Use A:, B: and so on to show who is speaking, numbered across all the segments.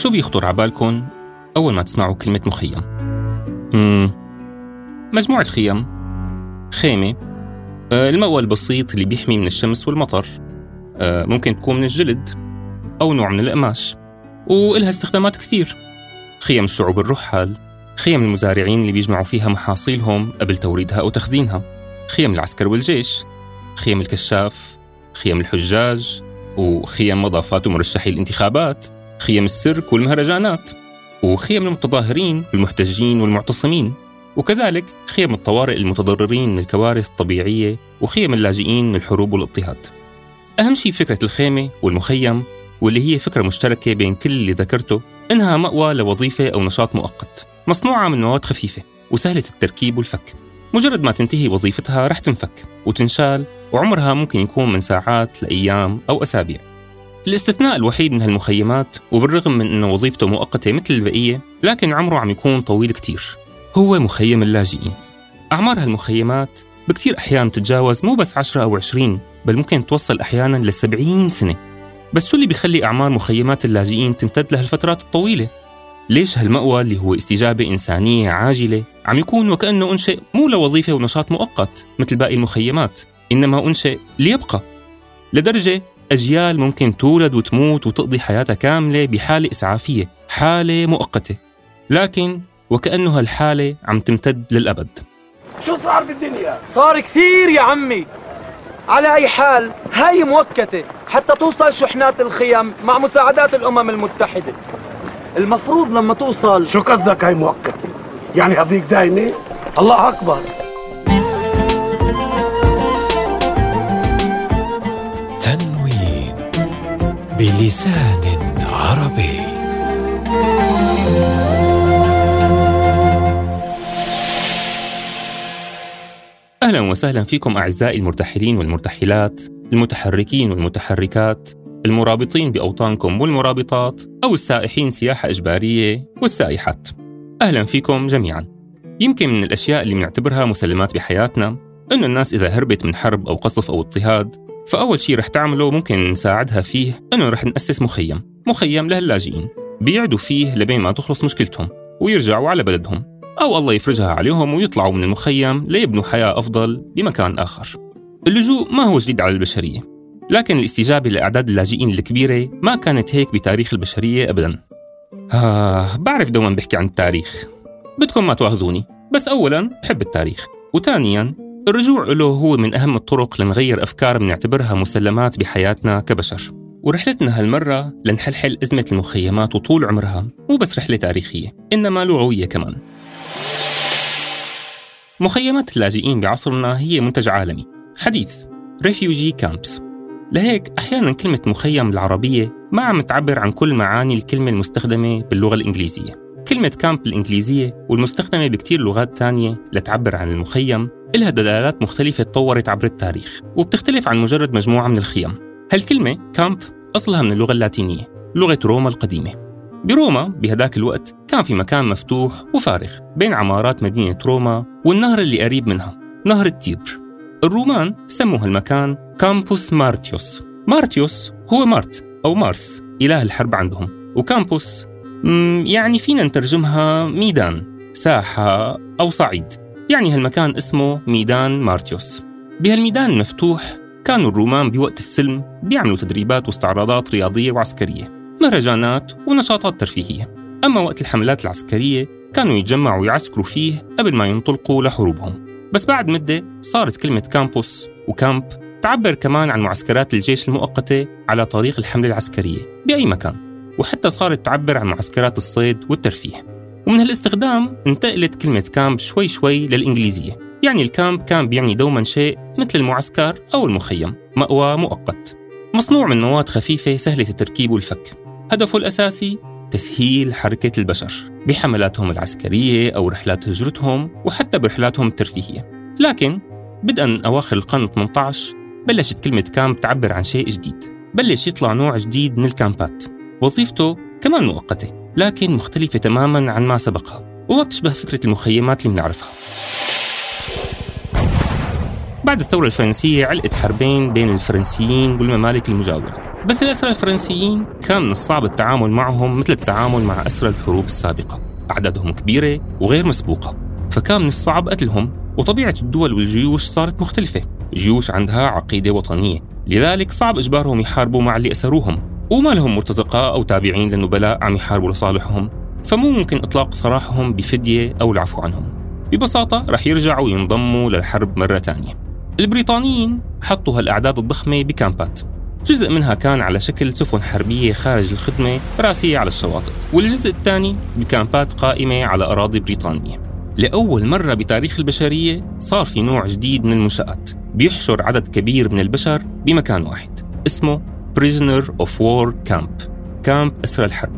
A: شو بيخطر على بالكم أول ما تسمعوا كلمة مخيم؟ مم. مجموعة خيم. خيمة آه، المأوى البسيط اللي بيحمي من الشمس والمطر. آه، ممكن تكون من الجلد أو نوع من القماش. وإلها استخدامات كتير. خيم الشعوب الرحال. خيم المزارعين اللي بيجمعوا فيها محاصيلهم قبل توريدها أو تخزينها. خيم العسكر والجيش. خيم الكشاف. خيم الحجاج. وخيم مضافات ومرشحي الانتخابات. خيم السيرك والمهرجانات وخيم المتظاهرين والمحتجين والمعتصمين وكذلك خيم الطوارئ المتضررين من الكوارث الطبيعية وخيم اللاجئين من الحروب والاضطهاد. أهم شيء فكرة الخيمة والمخيم واللي هي فكرة مشتركة بين كل اللي ذكرته إنها مأوى لوظيفة أو نشاط مؤقت مصنوعة من مواد خفيفة وسهلة التركيب والفك. مجرد ما تنتهي وظيفتها رح تنفك وتنشال وعمرها ممكن يكون من ساعات لأيام أو أسابيع. الاستثناء الوحيد من هالمخيمات وبالرغم من أنه وظيفته مؤقتة مثل البقية لكن عمره عم يكون طويل كتير. هو مخيم اللاجئين. أعمار هالمخيمات بكتير أحيان تتجاوز مو بس 10 أو 20 بل ممكن توصل أحيانا ل 70 سنة. بس شو اللي بيخلي أعمار مخيمات اللاجئين تمتد لهالفترات الطويلة؟ ليش هالمأوى اللي هو استجابة إنسانية عاجلة عم يكون وكأنه أنشئ مو لوظيفة ونشاط مؤقت مثل باقي المخيمات إنما أنشئ ليبقى؟ لدرجة أجيال ممكن تولد وتموت وتقضي حياتها كاملة بحالة إسعافية حالة مؤقتة لكن وكأنه هالحالة عم تمتد للأبد
B: شو صار بالدنيا؟
C: صار كثير يا عمي على أي حال هاي مؤقتة حتى توصل شحنات الخيم مع مساعدات الأمم المتحدة المفروض لما توصل
B: شو قصدك هاي مؤقتة؟ يعني هذيك دايمة؟ الله أكبر
D: بلسان عربي.
A: أهلا وسهلا فيكم أعزائي المرتحلين والمرتحلات المتحركين والمتحركات المرابطين بأوطانكم والمرابطات أو السائحين سياحة إجبارية والسائحات. أهلا فيكم جميعا. يمكن من الأشياء اللي بنعتبرها مسلمات بحياتنا إنه الناس إذا هربت من حرب أو قصف أو اضطهاد فأول شيء رح تعمله ممكن نساعدها فيه إنه رح نأسس مخيم. مخيم لهاللاجئين. بيعدوا فيه لبين ما تخلص مشكلتهم ويرجعوا على بلدهم. أو الله يفرجها عليهم ويطلعوا من المخيم ليبنوا حياة أفضل بمكان آخر. اللجوء ما هو جديد على البشرية. لكن الاستجابة لأعداد اللاجئين الكبيرة ما كانت هيك بتاريخ البشرية أبدا. آه بعرف دوما بحكي عن التاريخ. بدكم ما تواخذوني بس أولا بحب التاريخ. وثانيا الرجوع له هو من أهم الطرق لنغير أفكار بنعتبرها مسلمات بحياتنا كبشر. ورحلتنا هالمرة لنحلحل أزمة المخيمات وطول عمرها مو بس رحلة تاريخية إنما لغوية كمان. مخيمات اللاجئين بعصرنا هي منتج عالمي. حديث refugee camps لهيك أحيانا كلمة مخيم العربية ما عم تعبر عن كل معاني الكلمة المستخدمة باللغة الإنجليزية. كلمة camp الإنجليزية والمستخدمة بكتير لغات تانية لتعبر عن المخيم إلها دلالات مختلفة تطورت عبر التاريخ وبتختلف عن مجرد مجموعة من الخيم. هالكلمة camp أصلها من اللغة اللاتينية لغة روما القديمة. بروما بهداك الوقت كان في مكان مفتوح وفارغ بين عمارات مدينة روما والنهر اللي قريب منها نهر التيبر. الرومان سموا هالمكان Campus Martius. مارتيوس هو مارت أو مارس إله الحرب عندهم. و campus يعني فينا نترجمها ميدان ساحة أو صعيد. يعني هالمكان اسمه ميدان مارتيوس. بهالميدان المفتوح كانوا الرومان بوقت السلم بيعملوا تدريبات واستعراضات رياضية وعسكرية مهرجانات ونشاطات ترفيهية. أما وقت الحملات العسكرية كانوا يتجمعوا ويعسكروا فيه قبل ما ينطلقوا لحروبهم. بس بعد مدة صارت كلمة كامبوس وكامب تعبر كمان عن معسكرات الجيش المؤقتة على طريق الحملة العسكرية بأي مكان وحتى صارت تعبر عن معسكرات الصيد والترفيه. ومن هالاستخدام انتقلت كلمة كامب شوي شوي للإنجليزية. يعني الكامب كان بيعني دوما شيء مثل المعسكر أو المخيم مأوى مؤقت. مصنوع من مواد خفيفة سهلة التركيب والفك هدفه الأساسي تسهيل حركة البشر بحملاتهم العسكرية أو رحلات هجرتهم وحتى برحلاتهم الترفيهية. لكن بدءا أواخر القرن 18 بلشت كلمة كامب تعبر عن شيء جديد. بلش يطلع نوع جديد من الكامبات. وظيفته كمان مؤقتة. لكن مختلفة تماما عن ما سبقها وما بتشبه فكرة المخيمات اللي بنعرفها. بعد الثورة الفرنسية علقت حربين بين الفرنسيين والممالك المجاورة بس الأسرى الفرنسيين كان من الصعب التعامل معهم مثل التعامل مع أسرى الحروب السابقة أعدادهم كبيرة وغير مسبوقة. فكان من الصعب قتلهم وطبيعة الدول والجيوش صارت مختلفة جيوش عندها عقيدة وطنية لذلك صعب إجبارهم يحاربوا مع اللي أسروهم. وما لهم مرتزقاء أو تابعين للنبلاء عم يحاربوا لصالحهم فمو ممكن إطلاق سراحهم بفدية أو العفو عنهم. ببساطة رح يرجعوا ينضموا للحرب مرة تانية. البريطانيين حطوا هالأعداد الضخمة بكامبات. جزء منها كان على شكل سفن حربية خارج الخدمة راسية على الشواطئ والجزء الثاني بكامبات قائمة على أراضي بريطانية. لأول مرة بتاريخ البشرية صار في نوع جديد من المنشآت بيحشر عدد كبير من البشر بمكان واحد اسمه Prisoner of War Camp. كامب أسرى الحرب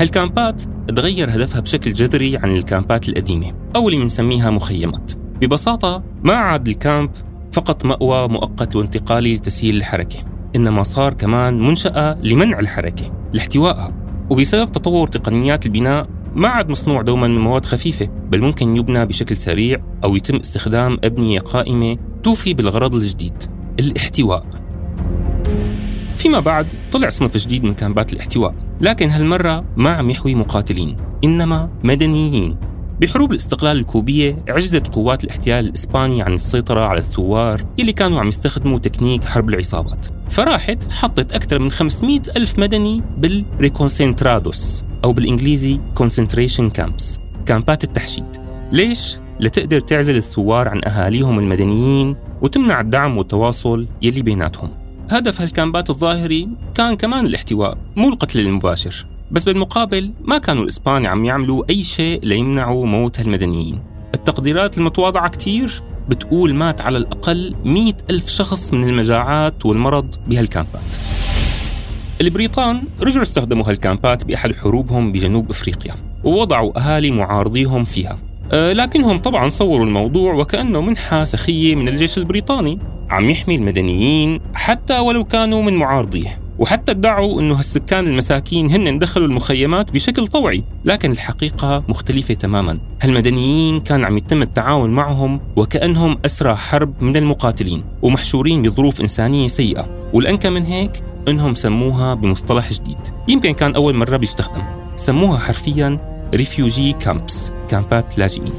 A: هالكامبات تغير هدفها بشكل جذري عن الكامبات القديمة أو اللي بنسميها مخيمات. ببساطة ما عاد الكامب فقط مأوى مؤقت وانتقالي لتسهيل الحركة إنما صار كمان منشأة لمنع الحركة لاحتوائها. وبسبب تطور تقنيات البناء ما عاد مصنوع دوما من مواد خفيفة بل ممكن يبنى بشكل سريع أو يتم استخدام أبنية قائمة توفي بالغرض الجديد الاحتواء. فيما بعد طلع صنف جديد من كامبات الاحتواء لكن هالمرة ما عم يحوي مقاتلين إنما مدنيين. بحروب الاستقلال الكوبية عجزت قوات الاحتلال الإسباني عن السيطرة على الثوار اللي كانوا عم يستخدموا تكنيك حرب العصابات. فراحت حطت أكثر من 500 ألف مدني بال reconcentrados أو بالإنجليزي concentration camps كامبات التحشيد. ليش؟ لتقدر تعزل الثوار عن أهاليهم المدنيين وتمنع الدعم والتواصل يلي بيناتهم. هدف هالكامبات الظاهري كان كمان الاحتواء مو القتل المباشر. بس بالمقابل ما كانوا الإسبان عم يعملوا أي شيء ليمنعوا موت هالمدنيين التقديرات المتواضعة كتير بتقول مات على الأقل مئة ألف شخص من المجاعات والمرض بهالكامبات. البريطان رجعوا استخدموا هالكامبات بأحد حروبهم بجنوب أفريقيا ووضعوا أهالي معارضيهم فيها. لكنهم طبعا صوروا الموضوع وكأنه منحة سخية من الجيش البريطاني. عم يحمي المدنيين حتى ولو كانوا من معارضيه. وحتى ادعوا إنه هالسكان المساكين هن دخلوا المخيمات بشكل طوعي، لكن الحقيقة مختلفة تماما، هالمدنيين كان عم يتم التعاون معهم وكأنهم اسرى حرب من المقاتلين، ومحشورين بظروف إنسانية سيئة، والأنكى من هيك إنهم سموها بمصطلح جديد، يمكن كان أول مرة بيستخدم، سموها حرفيا refugee camps، كامبات لاجئين.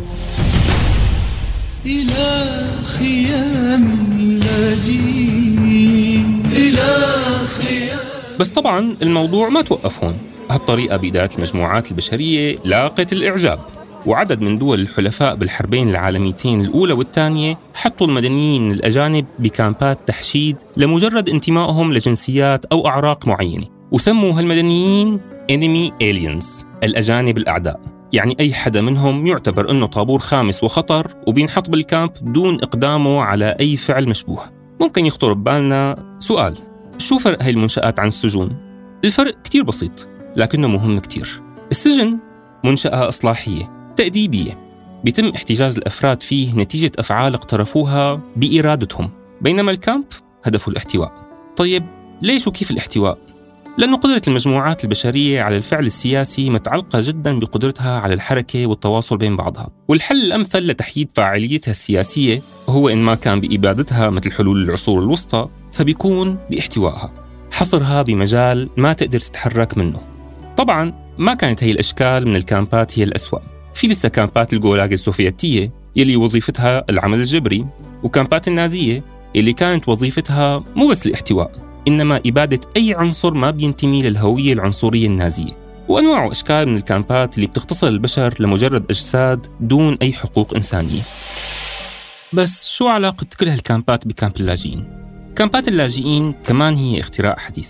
A: إلى خيام اللاجئين إلى خيام بس طبعا الموضوع ما توقف هون. هالطريقة بإدارة المجموعات البشرية لاقت الإعجاب وعدد من دول الحلفاء بالحربين العالميتين الأولى والثانية حطوا المدنيين الأجانب بكامبات تحشيد لمجرد انتمائهم لجنسيات أو أعراق معينة. وسموا هالمدنيين Enemy Aliens الأجانب الأعداء. يعني أي حدا منهم يعتبر أنه طابور خامس وخطر وبينحط بالكامب دون إقدامه على أي فعل مشبوه. ممكن يخطر ببالنا سؤال شو فرق هاي المنشآت عن السجون؟ الفرق كتير بسيط لكنه مهم كتير. السجن منشأة إصلاحية تأديبية. بيتم احتجاز الأفراد فيه نتيجة أفعال اقترفوها بإرادتهم بينما الكامب هدفه الاحتواء. طيب ليش وكيف الاحتواء؟ لأن قدرة المجموعات البشرية على الفعل السياسي متعلقة جدا بقدرتها على الحركة والتواصل بين بعضها. والحل الأمثل لتحييد فاعليتها السياسية هو إن ما كان بإبادتها مثل حلول العصور الوسطى فبيكون باحتوائها. حصرها بمجال ما تقدر تتحرك منه. طبعا ما كانت هي الأشكال من الكامبات هي الأسوأ. في لسه كامبات الجولاج السوفيتية يلي وظيفتها العمل الجبري وكامبات النازية اللي كانت وظيفتها مو بس الاحتواء. إنما إبادة أي عنصر ما بينتمي للهوية العنصرية النازية. وأنواع وأشكال من الكامبات اللي بتختصر البشر لمجرد أجساد دون أي حقوق إنسانية. بس شو علاقة كل هالكامبات بكامب اللاجئين؟ كامبات اللاجئين كمان هي اختراع حديث.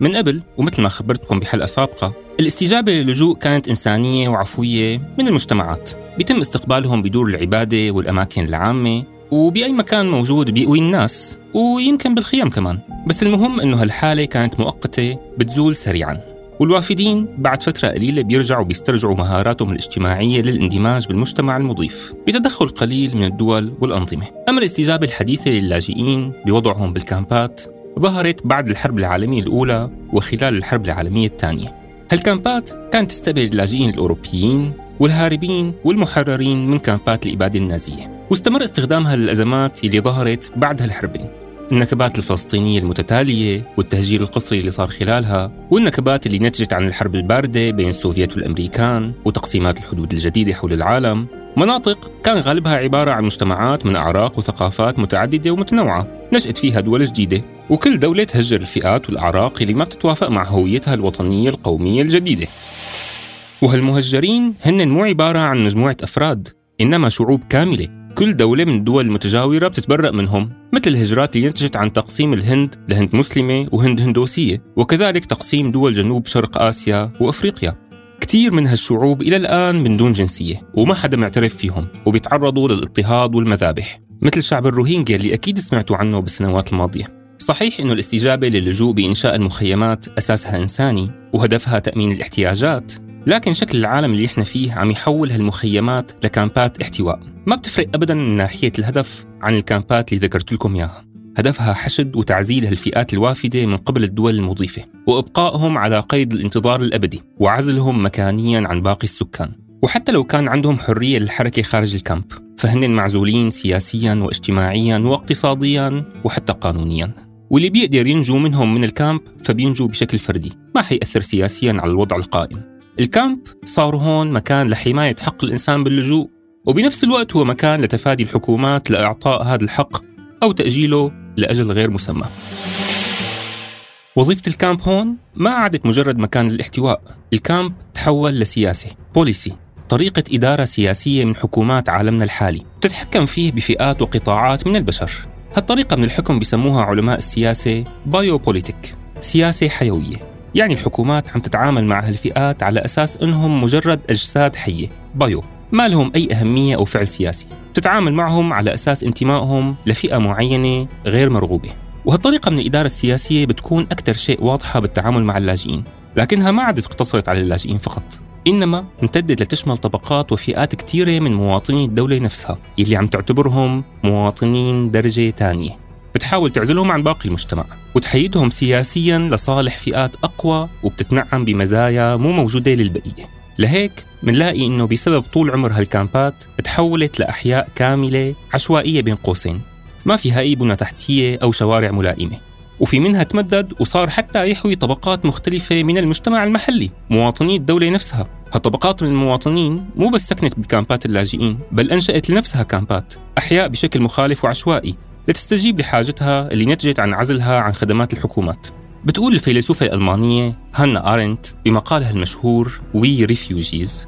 A: من قبل ومثل ما خبرتكم بحلقة سابقة الاستجابة للجوء كانت إنسانية وعفوية من المجتمعات. بيتم استقبالهم بدور العبادة والأماكن العامة وبأي مكان موجود بيقوي الناس ويمكن بالخيام كمان. بس المهم أنه هالحالة كانت مؤقتة بتزول سريعا. والوافدين بعد فترة قليلة بيرجعوا بيسترجعوا مهاراتهم الاجتماعية للاندماج بالمجتمع المضيف بتدخل قليل من الدول والأنظمة. أما الاستجابة الحديثة للاجئين بوضعهم بالكامبات ظهرت بعد الحرب العالمية الأولى وخلال الحرب العالمية الثانية. هالكامبات كانت تستقبل اللاجئين الأوروبيين والهاربين والمحررين من كامبات الإبادة النازية. واستمر استخدامها للأزمات اللي ظهرت بعد هالحربين النكبات الفلسطينية المتتالية والتهجير القسري اللي صار خلالها والنكبات اللي نتجت عن الحرب الباردة بين السوفيت والأمريكان وتقسيمات الحدود الجديدة حول العالم. مناطق كان غالبها عبارة عن مجتمعات من أعراق وثقافات متعددة ومتنوعة نشأت فيها دول جديدة وكل دولة تهجر الفئات والأعراق اللي ما بتتوافق مع هويتها الوطنية القومية الجديدة. وهالمهجرين هن مو عبارة عن مجموعة أفراد إنما شعوب كاملة. كل دولة من الدول المتجاورة بتتبرأ منهم مثل الهجرات اللي نتجت عن تقسيم الهند لهند مسلمة وهند هندوسية وكذلك تقسيم دول جنوب شرق آسيا وأفريقيا. كثير من هالشعوب إلى الآن من دون جنسية وما حدا معترف فيهم وبيتعرضوا للاضطهاد والمذابح مثل شعب الروهينجيا اللي أكيد سمعتوا عنه بالسنوات الماضية. صحيح أنه الاستجابة للجوء بإنشاء المخيمات أساسها إنساني وهدفها تأمين الاحتياجات لكن شكل العالم اللي إحنا فيه عم يحول هالمخيمات لكامبات احتواء. ما بتفرق ابدا من ناحية الهدف عن الكامبات اللي ذكرت لكم إياها. هدفها حشد وتعزيل هالفئات الوافدة من قبل الدول المضيفة وإبقائهم على قيد الانتظار الأبدي وعزلهم مكانيا عن باقي السكان. وحتى لو كان عندهم حرية للحركة خارج الكامب فهن معزولين سياسيا واجتماعيا واقتصاديا وحتى قانونيا. واللي بيقدر ينجو منهم من ال camp فبينجو بشكل فردي ما حيأثر سياسيا على الوضع القائم. ال camp صار هون مكان لحماية حق الإنسان باللجوء وبنفس الوقت هو مكان لتفادي الحكومات لإعطاء هذا الحق أو تأجيله لأجل غير مسمى. وظيفة ال camp هون ما عادت مجرد مكان للاحتواء ال camp تحول لسياسة policy طريقة إدارة سياسية من حكومات عالمنا الحالي تتحكم فيه بفئات وقطاعات من البشر. هالطريقة من الحكم بسموها علماء السياسة بايوبوليتيك سياسة حيوية. يعني الحكومات عم تتعامل مع هالفئات على أساس أنهم مجرد أجساد حية بايو. ما لهم أي أهمية أو فعل سياسي. تتعامل معهم على أساس انتمائهم لفئة معينة غير مرغوبة. وهالطريقة من الإدارة السياسية بتكون أكثر شيء واضحة بالتعامل مع اللاجئين. لكنها ما عادت اقتصرت على اللاجئين فقط. إنما امتدت لتشمل طبقات وفئات كثيرة من مواطني الدولة نفسها يلي عم تعتبرهم مواطنين درجة ثانية بتحاول تعزلهم عن باقي المجتمع وتحيدهم سياسيا لصالح فئات أقوى وبتتنعم بمزايا مو موجودة للبقية. لهيك منلاقي إنه بسبب طول عمر هالكامبات تحولت لأحياء كاملة عشوائية بين قوسين. ما فيها اي بنى تحتية أو شوارع ملائمة. وفي منها تمدد وصار حتى يحوي طبقات مختلفة من المجتمع المحلي مواطني الدولة نفسها. هالطبقات من المواطنين مو بس سكنت بكامبات اللاجئين بل أنشأت لنفسها كامبات أحياء بشكل مخالف وعشوائي. لتستجيب لحاجتها اللي نتجت عن عزلها عن خدمات الحكومات. بتقول الفيلسوفة الألمانية هانا آرنت بمقالها المشهور We Refugees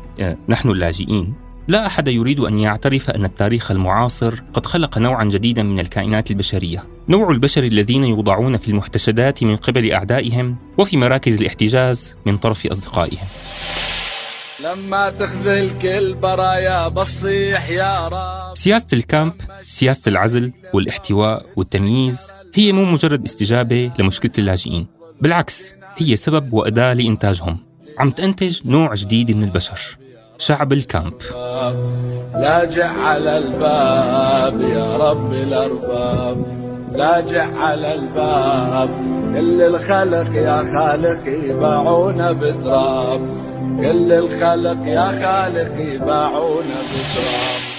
A: نحن اللاجئين لا أحد يريد أن يعترف أن التاريخ المعاصر قد خلق نوعا جديدا من الكائنات البشرية. نوع البشر الذين يوضعون في المحتشدات من قبل أعدائهم وفي مراكز الاحتجاز من طرف أصدقائهم. لما تخذل كل برايا بصيح يا رب. سياسة الكامب سياسة العزل والاحتواء والتمييز هي مو مجرد استجابة لمشكلة اللاجئين بالعكس هي سبب وأداة لإنتاجهم. عم تنتج نوع جديد من البشر شعب الكامب. لاجع على الباب يا رب الأرباب لاجع على الباب كل الخلق يا خالق يباعونا بتراب. كل الخلق يا خالق يباعونا بتراب.